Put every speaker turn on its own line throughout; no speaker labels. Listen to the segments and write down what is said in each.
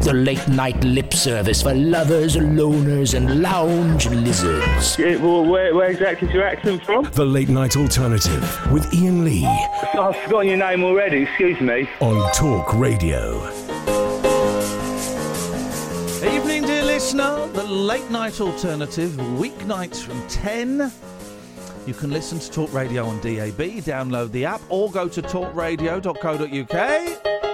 The late night lip service for lovers, loners, and lounge lizards.
Yeah, well, where, where exactly is your accent from?
The Late Night Alternative with Iain Lee
I've forgotten your name already, excuse me.
on Talk Radio.
Evening, dear listener. The late night alternative, weeknights from 10. You can listen to Talk Radio on DAB, download the app, or go to talkradio.co.uk.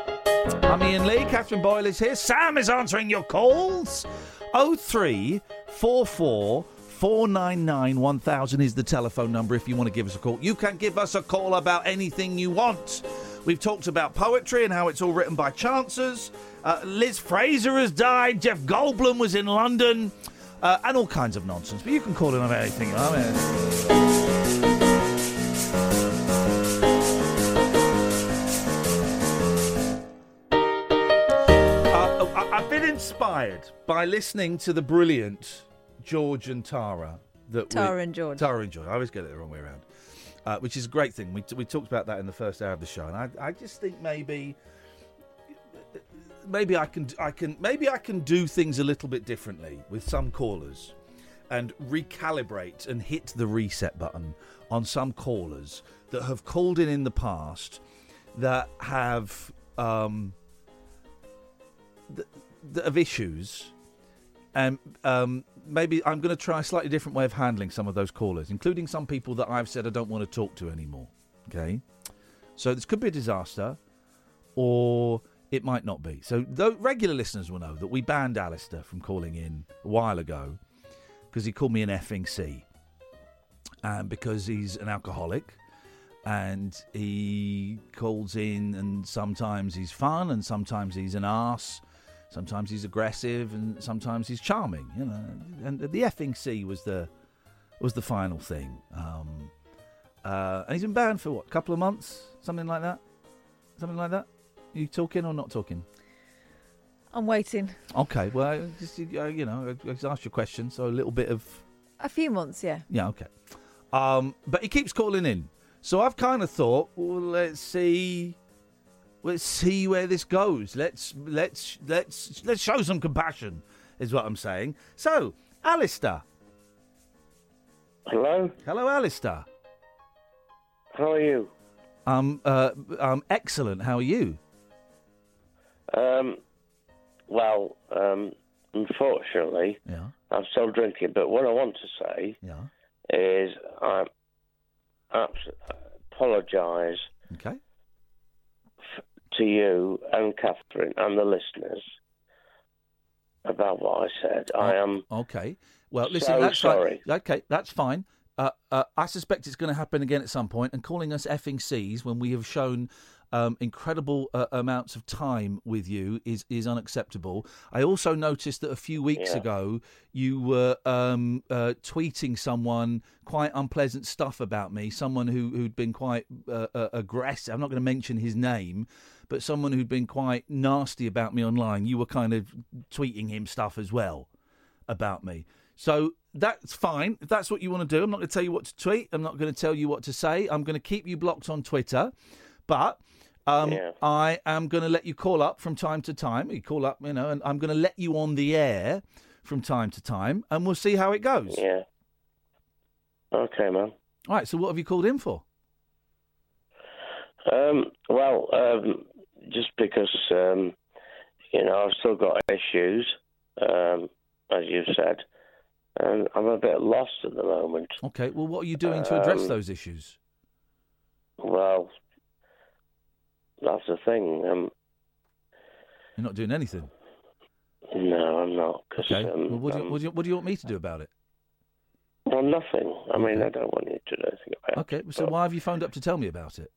I'm Iain Lee, Catherine Boyle is here. Sam is answering your calls. 0344 499 1000 is the telephone number if you want to give us a call. You can give us a call about anything you want. We've talked about poetry and how it's all written by chances. Uh, Liz Fraser has died. Jeff Goldblum was in London. Uh, and all kinds of nonsense. But you can call in on anything. I mean, I've been inspired by listening to the brilliant George and Tara. That we-
Tara and George.
Tara and George. I always get it the wrong way around. Uh, which is a great thing. We, we talked about that in the first hour of the show, and I, I just think maybe maybe I can I can maybe I can do things a little bit differently with some callers and recalibrate and hit the reset button on some callers that have called in in the past that have um, that, have issues and um, maybe I'm going to try a slightly different way of handling some of those callers, including some people that I've said I don't want to talk to anymore. Okay, so this could be a disaster, or it might not be. So regular listeners will know that we banned Alistair from calling in a while ago because he called me an effing C, and because he's an alcoholic. And he calls in, and sometimes he's fun, and sometimes he's an arse, Sometimes he's aggressive, and sometimes he's charming. You know, and the effing C was the was the final thing. Um, uh, and he's been banned for what? A couple of months, something like that. Something like that. You talking or not talking?
I'm waiting.
Okay. Well, just uh, you know, I just asked you a question, so a little bit of
A few months, yeah.
yeah. Okay. Um, but he keeps calling in, so I've kind of thought, well, let's see. Let's see where this goes. Let's let's let's let's show some compassion, is what I'm saying. So, Alistair.
Hello.
Hello, Alistair.
How are you?
Um, uh, um, excellent. How are you?
Um, well, um, unfortunately,
Yeah.
I'm still drinking. But what I want to say
Yeah.
is I abs- apologise
Okay.
To you and Catherine and the listeners about what I said. I am.
Okay. Well, listen.
So
that's
sorry.
Fine. Okay, that's fine. Uh, uh, I suspect it's going to happen again at some point, and calling us effing C's when we have shown um, incredible uh, amounts of time with you is is unacceptable. I also noticed that a few weeks
Yeah.
ago you were um, uh, tweeting someone quite unpleasant stuff about me. Someone who who'd been quite uh, uh, aggressive. I'm not going to mention his name. But someone who'd been quite nasty about me online, you were kind of tweeting him stuff as well about me. So that's fine. If that's what you want to do, I'm not going to tell you what to tweet. I'm not going to tell you what to say. I'm going to keep you blocked on Twitter. But um,
Yeah.
I am going to let you call up from time to time. You call up, you know, and I'm going to let you on the air from time to time, and we'll see how it goes.
Yeah. Okay, man.
All right. So what have you called in for?
Um, well, um, just because um, you know I've still got issues, um, as you said, and I'm a bit lost at the moment.
Okay. Well, what are you doing to address
Um,
those issues?
Well, that's the thing. Um,
You're not doing anything.
no, I'm not. Cause,
Okay.
um,
well, what do, you,
um,
what, do you, what do you want me to do about it?
well, nothing. I mean, I don't want you to do anything about
Okay.
it.
So
but-
why have you phoned up to tell me about it?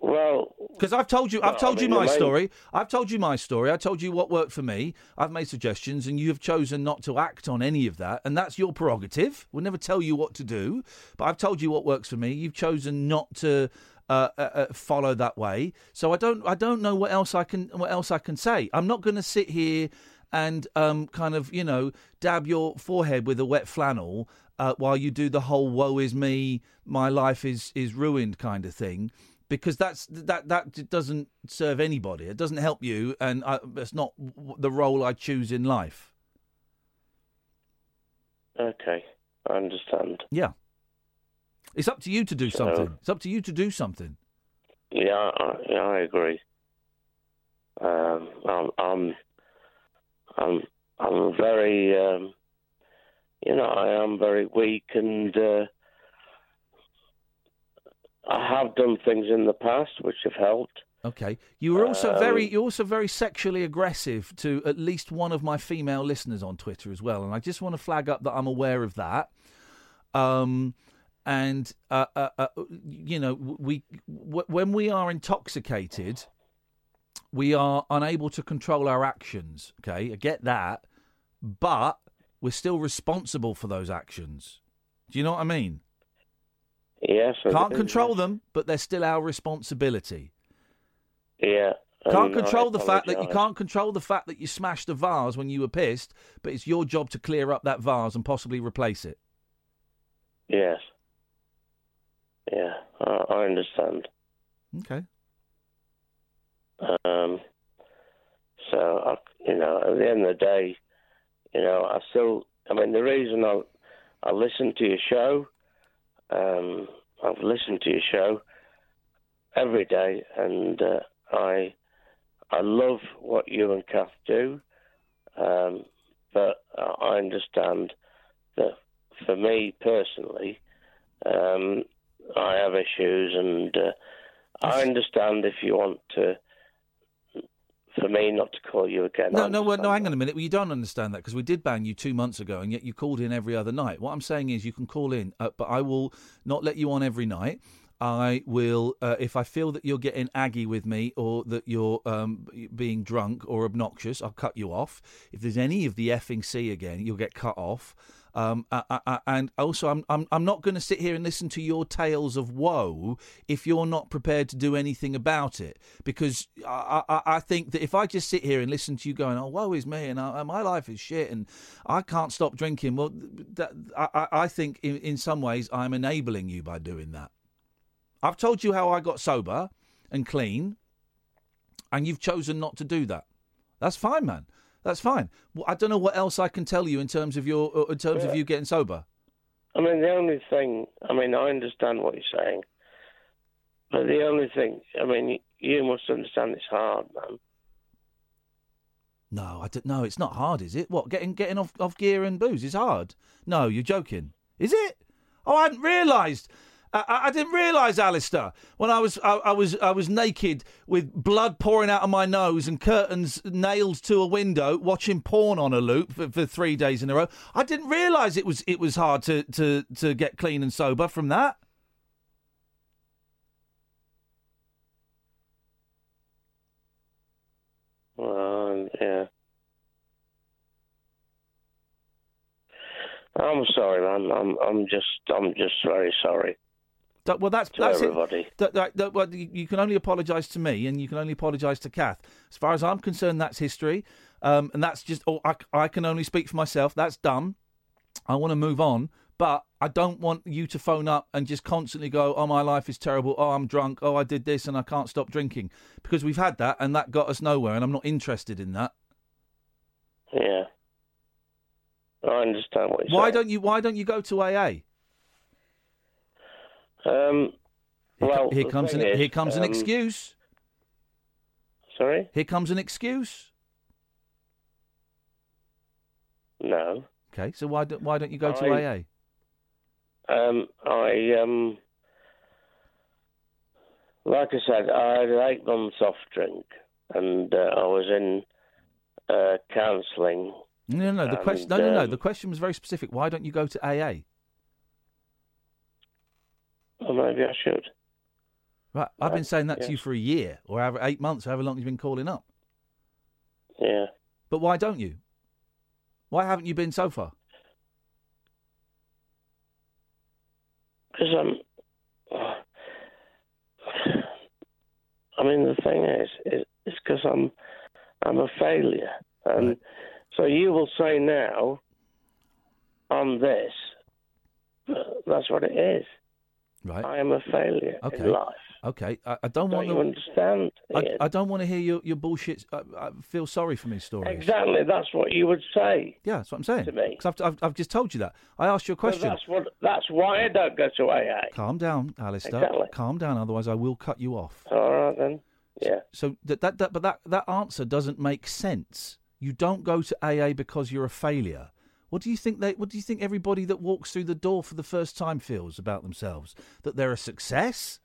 Well,
Because I've told you, I've
Well, I
told you my
main-
story. I've told you my story. I told you what worked for me. I've made suggestions, and you have chosen not to act on any of that, and that's your prerogative. We'll never tell you what to do, but I've told you what works for me. You've chosen not to uh, uh, uh, follow that way. So I don't, I don't know what else I can, what else I can say. I'm not going to sit here and um, kind of, you know, dab your forehead with a wet flannel uh, while you do the whole "woe is me, my life is is ruined" kind of thing because that's that that doesn't serve anybody. It doesn't help you, and I, it's not the role I choose in life.
Okay, I understand.
Yeah, it's up to you to do
So-
something. It's up to you to do something.
Yeah, I, yeah, I agree. Um, I'm, I'm, I'm, I'm very, um, you know, I am very weak, and uh, I have done things in the past which have helped.
Okay. You were also very
Um,
you're also very sexually aggressive to at least one of my female listeners on Twitter as well, and I just want to flag up that I'm aware of that. Um, and uh, uh, uh, you know, we w- when we are intoxicated, we are unable to control our actions. Okay, I get that, but we're still responsible for those actions. Do you know what I mean?
Yes,
Can't control
yes.
them, but they're still our responsibility.
Yeah.
Can't
I
control the fact that you can't control the fact that you smashed a vase when you were pissed, but it's your job to clear up that vase and possibly replace it.
Yes. Yeah, I, I understand.
Okay.
Um, so, I, you know, at the end of the day, you know, I still, I mean, the reason I, I listen to your show, um, I've listened to your show every day, and uh, I, I love what you and Kath do, um, but I understand that for me personally, um, I have issues, and uh, I understand if you want to for me not to call you again.
No, no, well, no. Hang on a minute. Well, you don't understand that because we did ban you two months ago, and yet you called in every other night. What I'm saying is, you can call in, uh, but I will not let you on every night. I will, uh, if I feel that you're getting aggy with me or that you're um, being drunk or obnoxious, I'll cut you off. If there's any of the effing C again, you'll get cut off. Um, I, I, and also, I'm I'm, I'm not going to sit here and listen to your tales of woe if you're not prepared to do anything about it. Because I, I, I think that if I just sit here and listen to you going, "Oh, woe is me," and I, my life is shit, and I can't stop drinking, well, that, I, I I think in, in some ways I'm enabling you by doing that. I've told you how I got sober and clean, and you've chosen not to do that. That's fine, man. That's fine. Well, I don't know what else I can tell you in terms of your uh, in terms of you getting sober.
I mean, the only thing, I mean, I understand what you're saying, but the only thing, I mean, you must understand it's hard, man.
No, I don't know. It's not hard, is it? What getting getting off off gear and booze is hard. No, you're joking. Is it? Oh, I hadn't realised. I, I didn't realise, Alistair, when I was I, I was I was naked with blood pouring out of my nose and curtains nailed to a window, watching porn on a loop for, for three days in a row. I didn't realise it was it was hard to, to, to get clean and sober from that.
Well, yeah. I'm sorry, man. I'm, I'm just, I'm just very sorry
That- well, that's
to
that's it. That, that, that, well, you you can only apologise to me, and you can only apologise to Kath. As far as I'm concerned, that's history, um, and that's just. Oh, I, I can only speak for myself. That's done. I want to move on, but I don't want you to phone up and just constantly go, "Oh, my life is terrible. Oh, I'm drunk. Oh, I did this, and I can't stop drinking," because we've had that, and that got us nowhere, and I'm not interested in that.
Yeah. I understand what you're
Why
saying.
don't you? Why don't you go to AA?
Um, well,
Here comes an
is,
here comes an
um,
excuse.
Sorry?
Here comes an excuse.
No.
Okay, so why don't why don't you go to AA?
Um, I um, like I said, I had eight months off drink, and uh, I was in uh, counselling.
No, no, no. The question. No, no, no.
um,
The question was very specific. Why don't you go to AA?
Or maybe I should.
Right. I've been saying that to you for a year or eight months, however long you've been calling up.
Yeah.
But why don't you? Why haven't you been so far?
Because I'm. I mean, the thing is, it's because I'm, I'm a failure, and
Right.
so you will say now, on this, that's what it is.
Right.
I am a failure
Okay.
in life.
Okay, I, I don't,
Don't
want to.
understand?
I, I don't want to hear your your bullshit. I, I feel sorry for me story.
Exactly, that's what you would say.
Yeah, that's what I'm saying.
To me.
'Cause I've, I've, I've just told you that. I asked you a
So
question.
that's what. That's why I don't go to AA.
Calm down, Alistair.
Exactly.
Calm down, otherwise I will cut you off.
All right then. Yeah.
So that, that, that but that, that answer doesn't make sense. You don't go to AA because you're a failure. What do you think they what do you think everybody that walks through the door for the first time feels about themselves? That they're a success?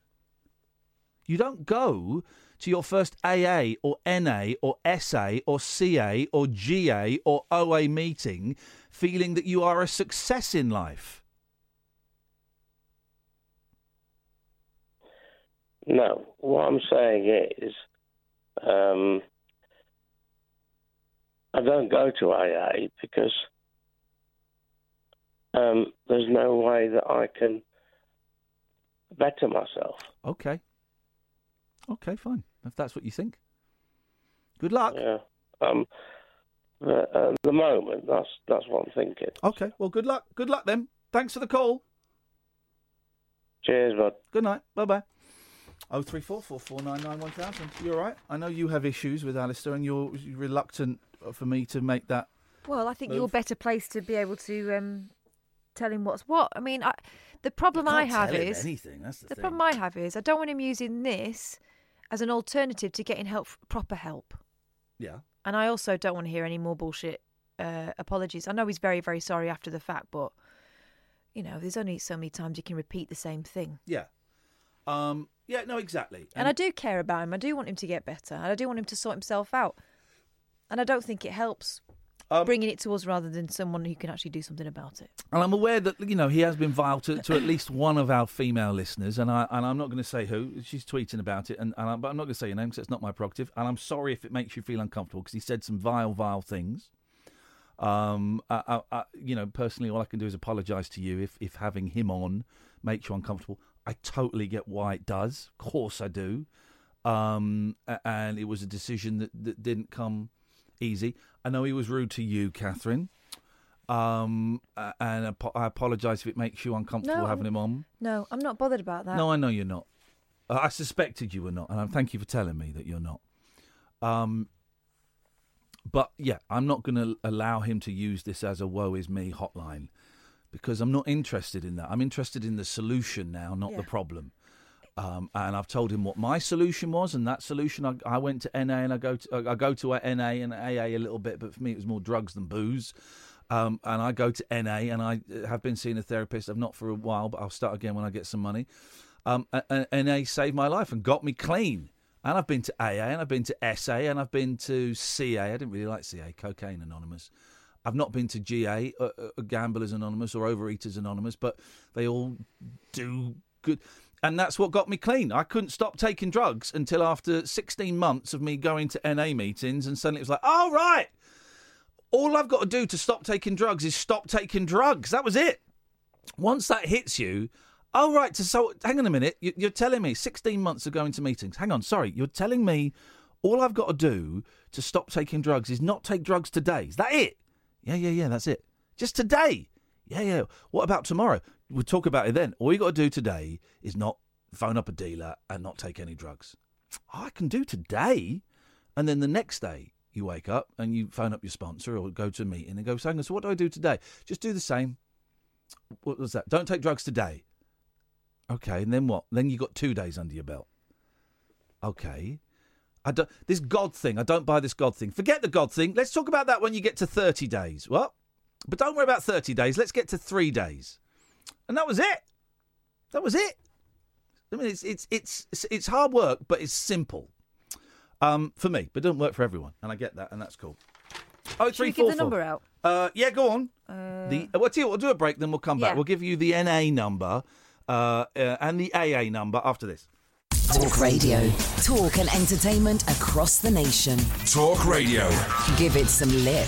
You don't go to your first AA or NA or SA or CA or GA or OA meeting feeling that you are a success in life.
No, what I'm saying is, um, I don't go to AA because um, there's no way that I can better myself.
Okay. Okay, fine. If that's what you think. Good luck.
Yeah. Um, but at the moment, that's that's what I'm thinking.
Okay. Well, good luck. Good luck then. Thanks for the call.
Cheers, bud.
Good night. Bye bye. Oh three four four four nine nine one thousand. You're right. I know you have issues with Alistair, and you're reluctant for me to make that.
Well, I think you're
Move.
better placed to be able to um, tell him what's what. I mean, I, the problem I have is
anything. That's the,
the problem I have is I don't want him using this as an alternative to getting help, proper help.
Yeah.
And I also don't want to hear any more bullshit uh, apologies. I know he's very, very sorry after the fact, but you know, there's only so many times you can repeat the same thing.
Yeah. Um. Yeah. No. Exactly.
And I do care about him. I do want him to get better. And I do want him to sort himself out. And I don't think it helps
Um,
bringing it to us rather than someone who can actually do something about it.
And I'm aware that you know he has been vile to, to at least one of our female listeners, and I and I'm not going to say who. She's tweeting about it, and, and I, but I'm not going to say your name because it's not my prerogative. And I'm sorry if it makes you feel uncomfortable because he said some vile, vile things. Um, I, I, I, you know, personally, all I can do is apologise to you if if having him on makes you uncomfortable. I totally get why it does. Of course, I do. Um, and it was a decision that, that didn't come easy. I know he was rude to you, Catherine. Um, and I apologise if it makes you uncomfortable
No.
having him on.
No, I'm not bothered about that.
No, I know you're not. Uh, I suspected you were not, and I thank you for telling me that you're not. Um, but yeah, I'm not going to allow him to use this as a "woe is me" hotline because I'm not interested in that. I'm interested in the solution now, not the problem. Um, and I've told him what my solution was, and that solution I, I went to NA and I go to I go to NA and AA a little bit, but for me it was more drugs than booze. Um, and I go to NA and I uh, have been seeing a therapist. I've not for a while, but I'll start again when I get some money. Um, and, NA saved my life and got me clean. And I've been to AA and I've been to SA and I've been to CA. I didn't really like CA, Cocaine Anonymous. I've not been to GA, uh, uh, Gamblers Anonymous or Overeaters Anonymous, but they all do good. And that's what got me clean. I couldn't stop taking drugs until after 16 months of me going to NA meetings, and suddenly it was like, oh, right. All I've got to do to stop taking drugs is stop taking drugs. That was it. Once that hits you, oh, right. So, hang on a minute. You're telling me 16 months of going to meetings. Hang on. Sorry. You're telling me all I've got to do to stop taking drugs is not take drugs today. Is that it? Yeah, yeah, yeah. That's it. Just today. Yeah, yeah. What about tomorrow? We'll talk about it then. All you got to do today is not phone up a dealer and not take any drugs. I can do today. And then the next day, you wake up and you phone up your sponsor or go to a meeting and go, so what do I do today? Just do the same. What was that? Don't take drugs today. Okay, and then what? Then you got two days under your belt. Okay. I don't, this God thing, I don't buy this God thing. Forget the God thing. Let's talk about that when you get to 30 days. What? But don't worry about 30 days. Let's get to three days. And that was it. That was it. I mean, it's it's it's it's, it's hard work, but it's simple. Um, for me, but it doesn't work for everyone, and I get that, and that's cool. Oh,
Should
three
we give
four
the
four.
number out?
Uh, yeah, go on.
Uh,
the well, tell you what, we'll do a break, then we'll come back.
Yeah.
We'll give you the NA number uh, uh, and the AA number after this.
Talk Radio. Talk and entertainment across the nation.
Talk Radio.
Give it some lip.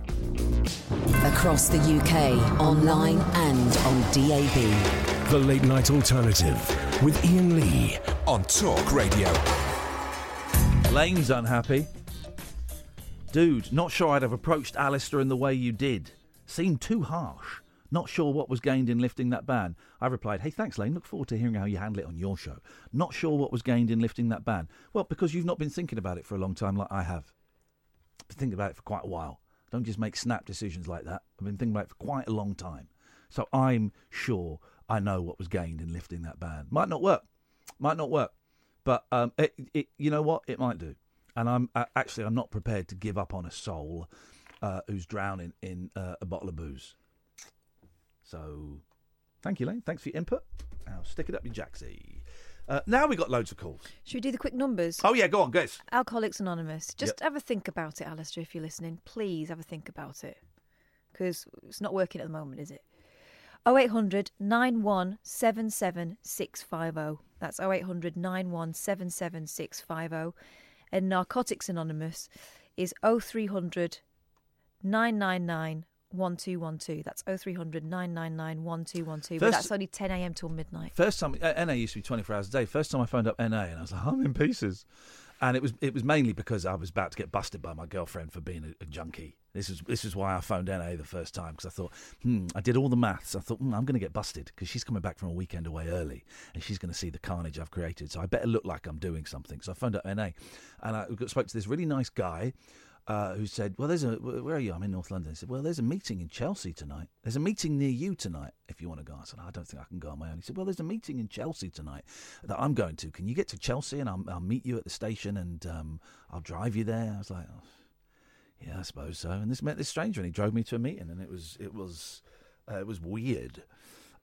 Across the UK, online and on DAB.
The Late Night Alternative with Iain Lee on Talk Radio.
Lane's unhappy. Dude, not sure I'd have approached Alistair in the way you did. Seemed too harsh. Not sure what was gained in lifting that ban. I replied, Hey, thanks, Lane. Look forward to hearing how you handle it on your show. Not sure what was gained in lifting that ban. Well, because you've not been thinking about it for a long time like I have. Been thinking about it for quite a while. Don't just make snap decisions like that. I've been thinking about it for quite a long time. So I'm sure I know what was gained in lifting that ban. Might not work. Might not work. But um, it, it, you know what? It might do. And I'm uh, actually I'm not prepared to give up on a soul uh, who's drowning in uh, a bottle of booze. So, thank you, Lane. Thanks for your input. Now stick it up your jacksy. Uh, now we got loads of calls.
Should we do the quick numbers?
Oh yeah, go on, guys.
Alcoholics Anonymous. Just have a think about it, Alistair, if you're listening. Please have a think about it. Because it's not working at the moment, is it? 0800 9177 650. That's 0800 9177 650. And Narcotics Anonymous is 0300 999 1212. That's 0300 999 1212. But
First-
that's only 10 a.m. till midnight.
First time uh, NA used to be 24 hours a day. First time I phoned up NA and I was like, I'm in pieces. And it was it was mainly because I was about to get busted by my girlfriend for being a, a junkie. This is this is why I phoned NA the first time because I thought, hmm, I did all the maths. I thought, hmm, I'm going to get busted because she's coming back from a weekend away early and she's going to see the carnage I've created. So I better look like I'm doing something. So I phoned up NA and I spoke to this really nice guy uh, who said, "Well, there's a where are you? I'm in North London." He said, "Well, there's a meeting in Chelsea tonight. There's a meeting near you tonight. If you want to go." I said, "I don't think I can go on my own." He said, "Well, there's a meeting in Chelsea tonight that I'm going to. Can you get to Chelsea and I'll, I'll meet you at the station and um, I'll drive you there?" I was like, oh, "Yeah, I suppose so." And this met this stranger and he drove me to a meeting and it was it was uh, it was weird.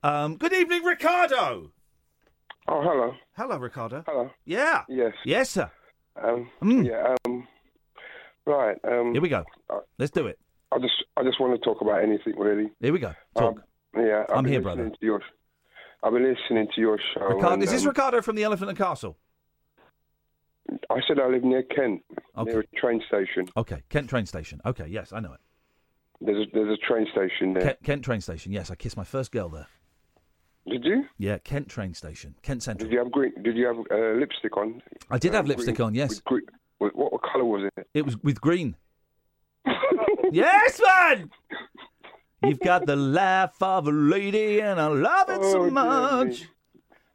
Um, good evening, Ricardo.
Oh, hello.
Hello, Ricardo.
Hello.
Yeah.
Yes.
Yes, sir.
Um,
Mm.
Yeah. Um, right. Um,
Here we go. Let's do it.
I just, I just want to talk about anything really.
Here we go. Talk.
Um, yeah. I've
I'm here, brother.
To your, I've been listening to your show.
Ricardo,
and,
is this
um,
Ricardo from the Elephant and Castle?
I said I live near Kent,
Okay.
near a train station.
Okay, Kent train station. Okay, yes, I know it.
There's a, there's a train station there.
Kent, Kent train station. Yes, I kissed my first girl there.
Did you?
Yeah, Kent train station, Kent Central.
Did you have green? Did you have uh, lipstick on?
I did have
Uh,
lipstick
green-
on. Yes,
green- what, what colour was it?
it was with green. yes, man. You've got the laugh of a lady, and I love it
Oh,
so much.
me.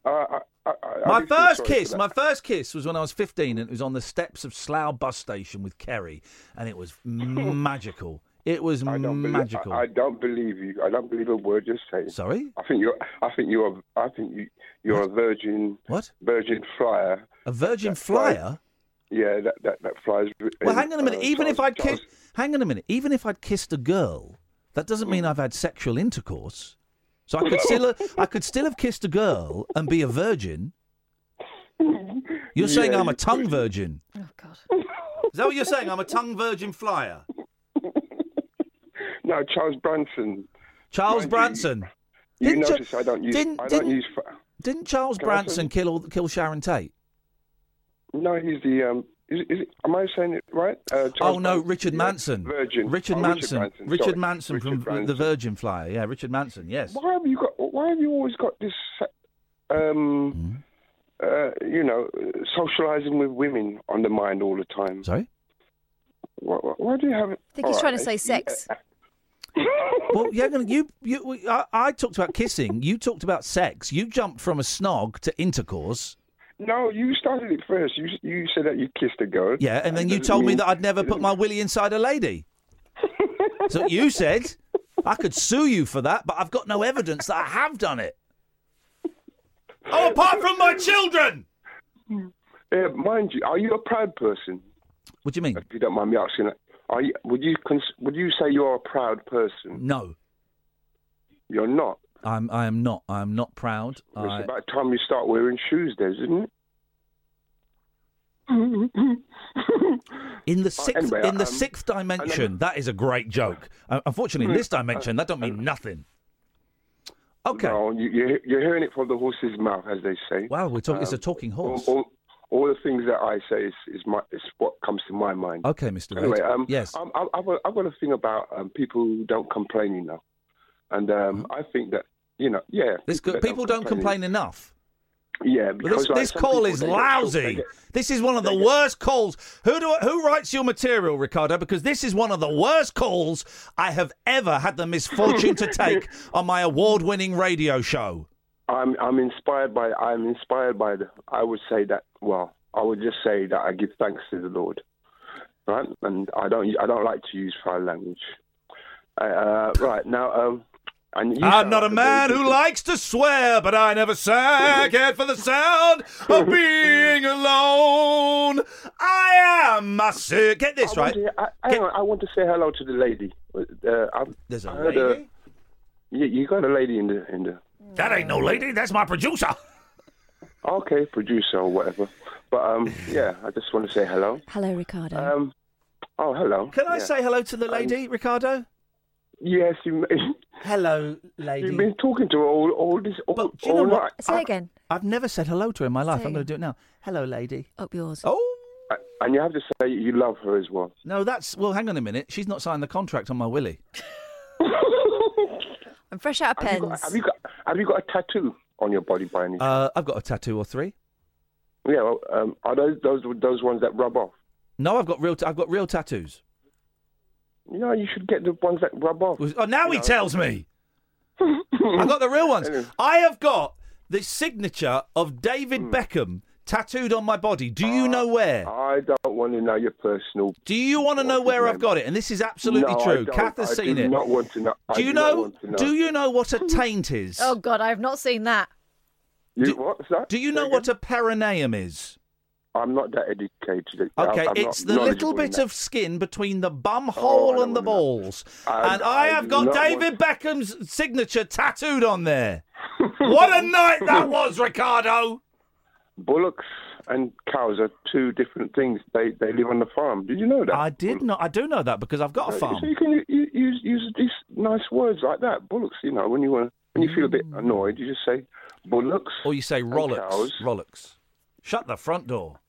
I, I, I,
My first kiss, my first kiss was when I was 15 and it was on the steps of Slough bus station with Kerry and it was magical. It was
I don't believe,
magical.
I, I don't believe you. I don't believe a word you're saying.
Sorry?
I think you're. I think you're. I think you. You're a virgin.
What?
Virgin flyer.
A virgin flyer?
Yeah, that that that flies.
Well,
in,
hang on a minute.
uh,
Even if I'd kiss, hang on a minute. Even if I'd kissed a girl, that doesn't mean I've had sexual intercourse. So I could still, I could still have kissed a girl and be a virgin. You're saying
Yeah,
I'm a tongue virgin.
Oh, God.
Is that what you're saying? I'm a tongue virgin flyer.
No, Charles Branson.
Charles
Mind you,
Branson.
You
Didn't Cha-
notice I don't use.
didn't-
I
didn't-
don't use. fi-
Didn't Charles
Can
Branson kill all, kill Sharon Tate?
No, he's the. Um, is, is it, am I saying it right? Uh,
Oh no,
Branson,
Richard
yeah,
Manson.
Virgin.
Richard
Oh,
Manson.
Richard Manson.
Richard
sorry.
Manson from
Richard
the- the Virgin Flyer. Yeah, Richard Manson. Yes.
Why have you got? Why have you always got this? Um,
Hmm?
uh, you know, socializing with women on the mind all the time.
Sorry.
Why, why- why do you have? It?
I think he's trying to say sex.
Well, yeah, no, you, you, I, I talked about kissing. You talked about sex. You jumped from a snog to intercourse.
No, you started it first. You you said that you kissed a girl.
Yeah, and then you told me that I'd never put my willy inside a lady. so you said. I could sue you for that, but I've got no evidence that I have done it. Oh, apart from my children!
Yeah, mind you, are you a proud person?
What do you mean?
If you don't mind me asking, are you, would you would you say you're a proud person?
No.
You're not.
I'm. I am not. I am not proud.
It's
I,
about time you start wearing shoes, then, isn't it?
In the sixth,
anyway,
in the
um,
sixth dimension, that is a great joke. Uh, unfortunately, in this dimension, that don't mean nothing. Okay.
No, you, you're, you're hearing it from the horse's mouth, as they say.
Wow, we're talking. it's a
Um,
talking horse.
All, all, all the things that I say is, is my is what comes to my mind.
Okay, Mr.
Anyway, um,
yes.
um, I, I've, got, I've got a thing about um, people who don't complain enough, and um, I think that you know, yeah,
This
that
people don't complain enough.
Yeah, because
this, this call is lousy. this is one of the worst calls. Who do I, who writes your material, Ricardo? Because this is one of the worst calls I have ever had the misfortune to take on my award-winning radio show.
I'm I'm inspired by I'm inspired by the I would say that well I would just say that I give thanks to the Lord, right? And I don't I don't like to use foul language. Uh, right now, um,
I'm not a man who likes to swear, but I never sang it for the sound of being alone. I am a sick. Get this
I
right.
To, I, hang on, I want to say hello to the lady. Uh, I've,
There's a
I heard
lady?
you, you got a lady in the in the.
That ain't no lady. That's my producer.
Okay, producer or whatever. But um, yeah, I just want to say hello.
Hello, Ricardo.
Um, oh, hello.
Can I
Yeah.
say hello to the lady, Ricardo?
Yes, you.
May Hello, lady.
You've been talking to her all all this all,
Do you know
all
what?
night.
Say again.
I've never said hello to her in my life.
Say
I'm going to do it now. Hello, lady.
Up yours.
Oh.
And you have to say you love her as well.
No, that's well. Hang on a minute. She's not signed the contract on my willy.
I'm fresh out of
Have
pens.
you, got, have you got Have you got a tattoo on your body by any?
Uh, I've got a tattoo or three.
yeah. Well, um, are those those those ones that rub off?
No, I've got real. T- I've got real tattoos.
You know, you should get the ones that rub off.
Oh, now he tells me. I got the real ones. I have got the signature of David
Hmm.
Beckham tattooed on my body. Do you know where?
I don't want to know your personal.
Do you want to know
What's his
where I've got it? And this is absolutely
No, I
true.
don't.
Kath has
I
seen
do
it.
not want to know.
Do you
do
know?
want to know.
Do you know what a taint is?
Oh God, I have not seen that.
You, what's that?
Do you know what a perineum is?
I'm not that educated.
Okay,
I'm,
it's the little bit of skin between the bum
Oh,
hole
I
and the
don't wanna know.
balls.
I-
and I,
I
have got David Beckham's signature tattooed on there. what a night that was, Ricardo!
Bullocks and cows are two different things. They they live on the farm. Did you know that?
I did not. I do know that because I've got a
Uh,
farm.
So you can use use these nice words like that. Bullocks. You know, when you want when you feel a bit
Mm.
annoyed, you just say bullocks.
Or you say rollocks. Rollocks. Shut the front door.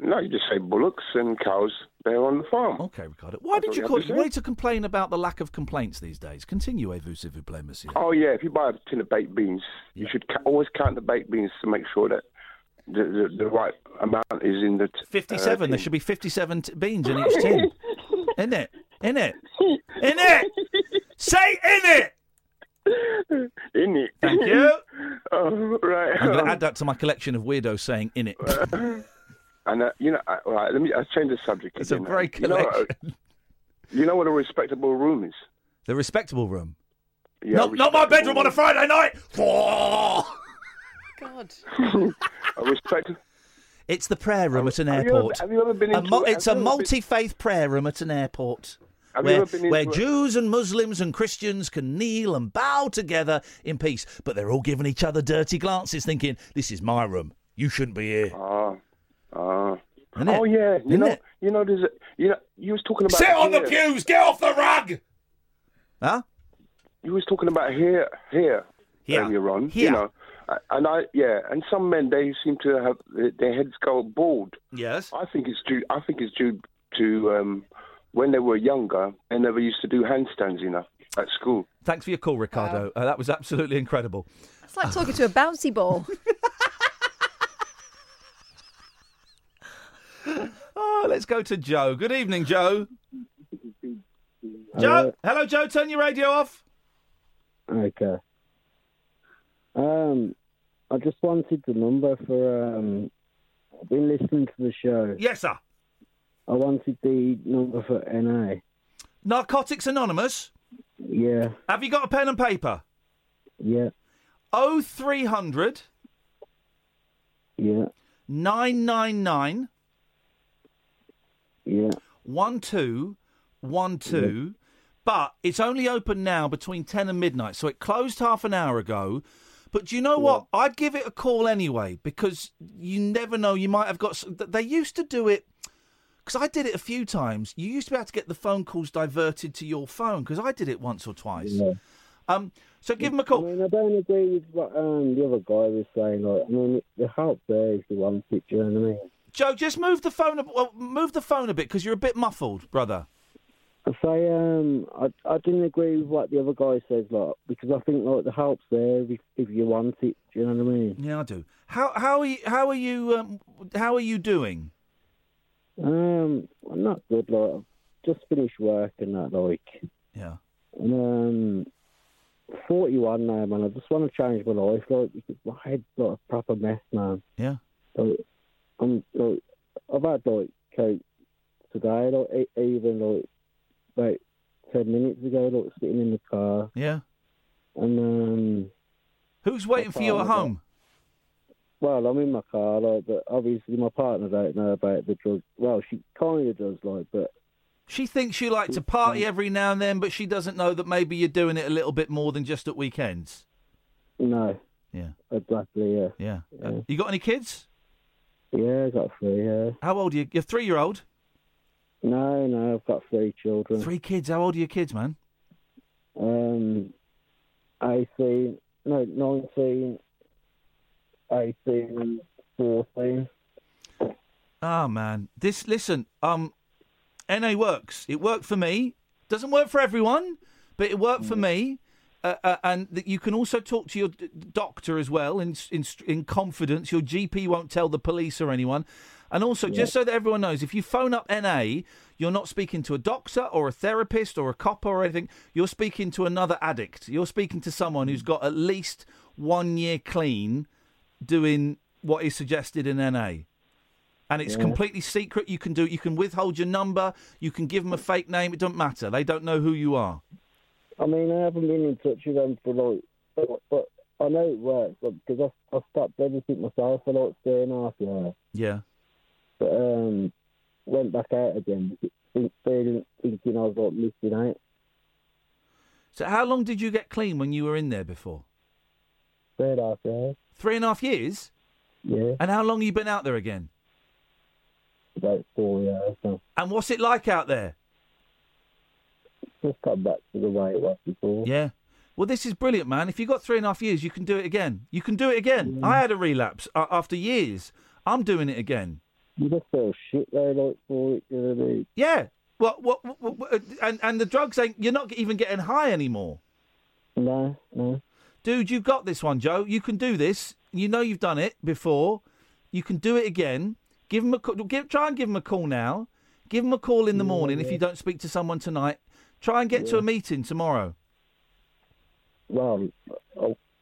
No, you just say bullocks and cows. They're on the farm.
Okay, Ricardo. Why
That's
did you call
you
it?
have
You
to
complain about the lack of complaints these days. Continue-vous, s'il vous plaît, monsieur.
Oh yeah, if you buy a tin of baked beans, you should ca- always count the baked beans to make sure that the the, the right amount is in the. T-
57.
uh,
there should be 57 t- beans in each tin. in it. In it. In it. Say in it.
in it.
Thank you.
oh, right.
I'm going to add that to my collection of weirdos saying in it.
And uh, you know, uh, right, let me. I change the subject.
It's a
again.
great
You know, uh,
collection.
you know what a respectable room is?
The respectable room.
Yeah,
not, not my bedroom on a Friday night.
God.
a respect.
It's the prayer room at an
have you ever-
airport.
have you ever been into-
mul-
have
it's a multi-faith prayer room at an airport.
Have
Where, where
a-
Jews and Muslims and Christians can kneel and bow together in peace, but they're all giving each other dirty glances, thinking, "This is my room. You shouldn't be here."
Ah,
Isn't it?
Oh yeah, you
Isn't
know,
it?
you know, there's a, you know, you was talking about
Sit on the pews. Get off the rug.
Huh?
You was talking about here, here,
Here.
earlier on.
Here.
You know, and I, yeah, and some men they seem to have their heads go bald.
Yes.
I think it's due. I think it's due to um, when they were younger, they never used to do handstands enough at school.
Thanks for your call, Ricardo. Uh, that was absolutely incredible.
It's like talking to a bouncy ball.
Oh, let's go to Joe. Good evening, Joe. Joe, hello, Joe. Turn your radio off.
Okay. Um, I just wanted the number for. Um, I've been listening to the show.
Yes, sir.
I wanted the number for NA.
Narcotics Anonymous.
Yeah.
Have you got a pen and paper?
Yeah.
Oh three hundred.
Yeah.
Nine nine nine.
Yeah.
One two one two. But it's only open now between ten and midnight, so it closed half an hour ago. But do you know what? I'd give it a call anyway because you never know. You might have got. They used to do it because I did it a few times. You used to be able to get the phone calls diverted to your phone because I did it once or twice.
Yeah.
Um, so give them a call.
I mean, I don't agree with what um, the other guy was saying. Like, I mean, the help there is the one. Do you know what I mean?
Joe, just move the phone. A, well, move the phone a bit because you're a bit muffled, brother.
I say um, I I didn't agree with what the other guy says, like because I think like the help's there if, if you want it. Do you know what I mean?
Yeah, I do. How how are you? How are you? Um, how are you doing?
Um, I'm not good. Like I've just finished work and that. Like,
Yeah.
and um, 41 now, man. I just want to change my life, like because my head's like a proper mess, man.
Yeah.
Like, I'm like I've had like coke today, like even like about ten minutes ago, like sitting in the car,
Yeah.
and um.
Who's waiting for you at home?
Well, I'm in my car, like, but obviously my partner don't know about the drug. Well, she kind of does, like, but
She thinks you like to party every now and then, but she doesn't know that maybe you're doing it a little bit more than just at weekends.
no.
Yeah.
Exactly. Yeah.
Yeah. Uh, you got any kids?
Yeah, I got three. Yeah.
How old are you? You're three year old.
No, no, I've got three children.
Three kids. How old are your kids, man?
Um, eighteen, no, nineteen, eighteen, and fourteen.
Ah, man. This listen. Um, NA works. It worked for me. Doesn't work for everyone, but it worked for me. Uh, uh, and that you can also talk to your d- doctor as well in, in in confidence. Your GP won't tell the police or anyone. And also, just so that everyone knows, if you phone up NA, you're not speaking to a doctor or a therapist or a copper or anything. You're speaking to another addict. You're speaking to someone who's got at least one year clean doing what is suggested in NA and it's
Yeah.
completely secret. You can do. You can withhold your number. You can give them a fake name. It doesn't matter. They don't know who you are.
I mean, I haven't been in touch with them for like, but, but I know it works because I, I stopped everything myself for like three and a half years.
Yeah.
but um, went back out again, think, feeling, thinking I was like missing out.
So how long did you get clean when you were in there before?
Three and a half years.
Three and a half years.
Yeah.
And how long you been out there again?
About four years. So
And what's it like out there?
Just come back to the way it was before.
Yeah. Well, this is brilliant, man. If you got three and a half years, you can do it again. You can do it again. I had a relapse uh, after years. I'm doing it again.
You just feel shit though, like for it. You know what I mean?
Yeah. What? What? what, what- and and the drugs ain't. You're not even getting high anymore.
No, no.
Dude, you've got this one, Joe. You can do this. You know you've done it before. You can do it again. Give him a call. Give, try and give him a call now. Give him a call in the morning if you don't speak to someone tonight. Try and get to a meeting tomorrow.
Well,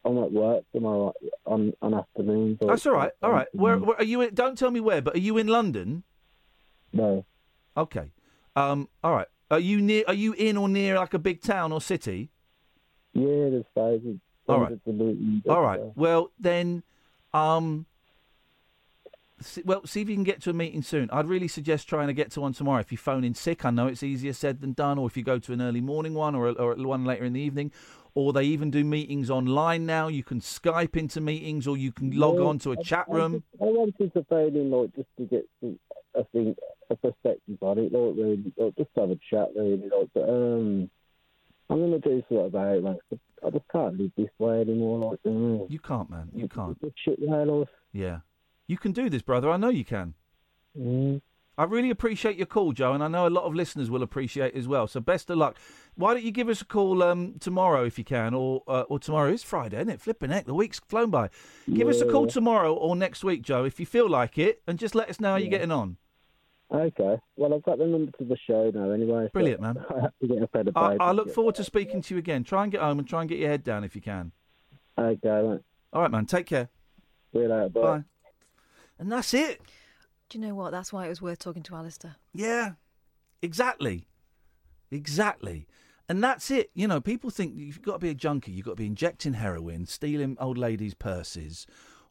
I'm at work tomorrow on on afternoons. or-
That's all right. All right. Where, where are you? In, don't tell me where, but are you in London?
No.
Okay. Um. All right. Are you near? Are you in or near like a big town or city?
Yeah, there's thousands.
All right.
hundreds of meetings.
All right. Well, then, um, well, see if you can get to a meeting soon. I'd really suggest trying to get to one tomorrow. If you phone in sick, I know it's easier said than done. Or if you go to an early morning one or, a, or one later in the evening, or they even do meetings online now. You can Skype into meetings, or you can log
Yeah,
on to a
I-
chat room.
I wanted to phone in, like, just to get some, I think, a perspective on it, like, really, like, just have a chat, really, like, but, um, I'm going to do something about it, man. 'cause I just can't live this way anymore, like, you.
You can't, man. You can't.
Shit, like,
Yeah. You can do this, brother. I know you can.
mm,
I really appreciate your call, Joe, and I know a lot of listeners will appreciate as well. So best of luck. Why don't you give us a call um, tomorrow if you can, or uh, or tomorrow is Friday, isn't it? Flipping heck, the week's flown by. Give us a call tomorrow or next week, Joe, if you feel like it, and just let us know how you're getting on.
okay. Well, I've got the number to the show now, anyway. so
Brilliant, man.
I have to get a and
I, I look forward to speaking to you again. Try and get home and try and get your head down if you can.
Okay, mate.
All right, man. Take care.
See you later. Bye.
Bye. And that's it.
Do you know what? That's why it was worth talking to Alistair.
Yeah, exactly. Exactly. And that's it. You know, people think you've got to be a junkie. You've got to be injecting heroin, stealing old ladies' purses,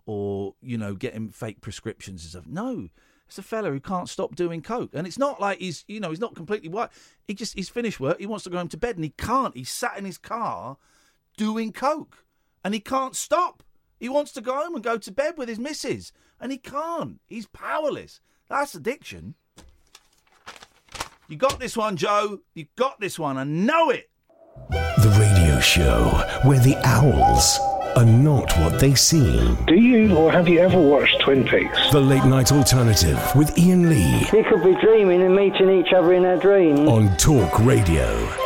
or, you know, getting fake prescriptions and stuff. No. It's a fella who can't stop doing coke. And it's not like he's, you know, he's not completely white. He just, he's finished work. He wants to go home to bed and he can't. He's sat in his car doing coke and he can't stop. He wants to go home and go to bed with his missus and he can't. He's powerless. That's addiction. You got this one, Joe. You got this one. I know it.
The radio show where the owls are not what they seem.
Do you or have you ever watched Twin Peaks?
The late night alternative with Iain Lee
We could be dreaming and meeting each other in our dreams.
on Talk Radio.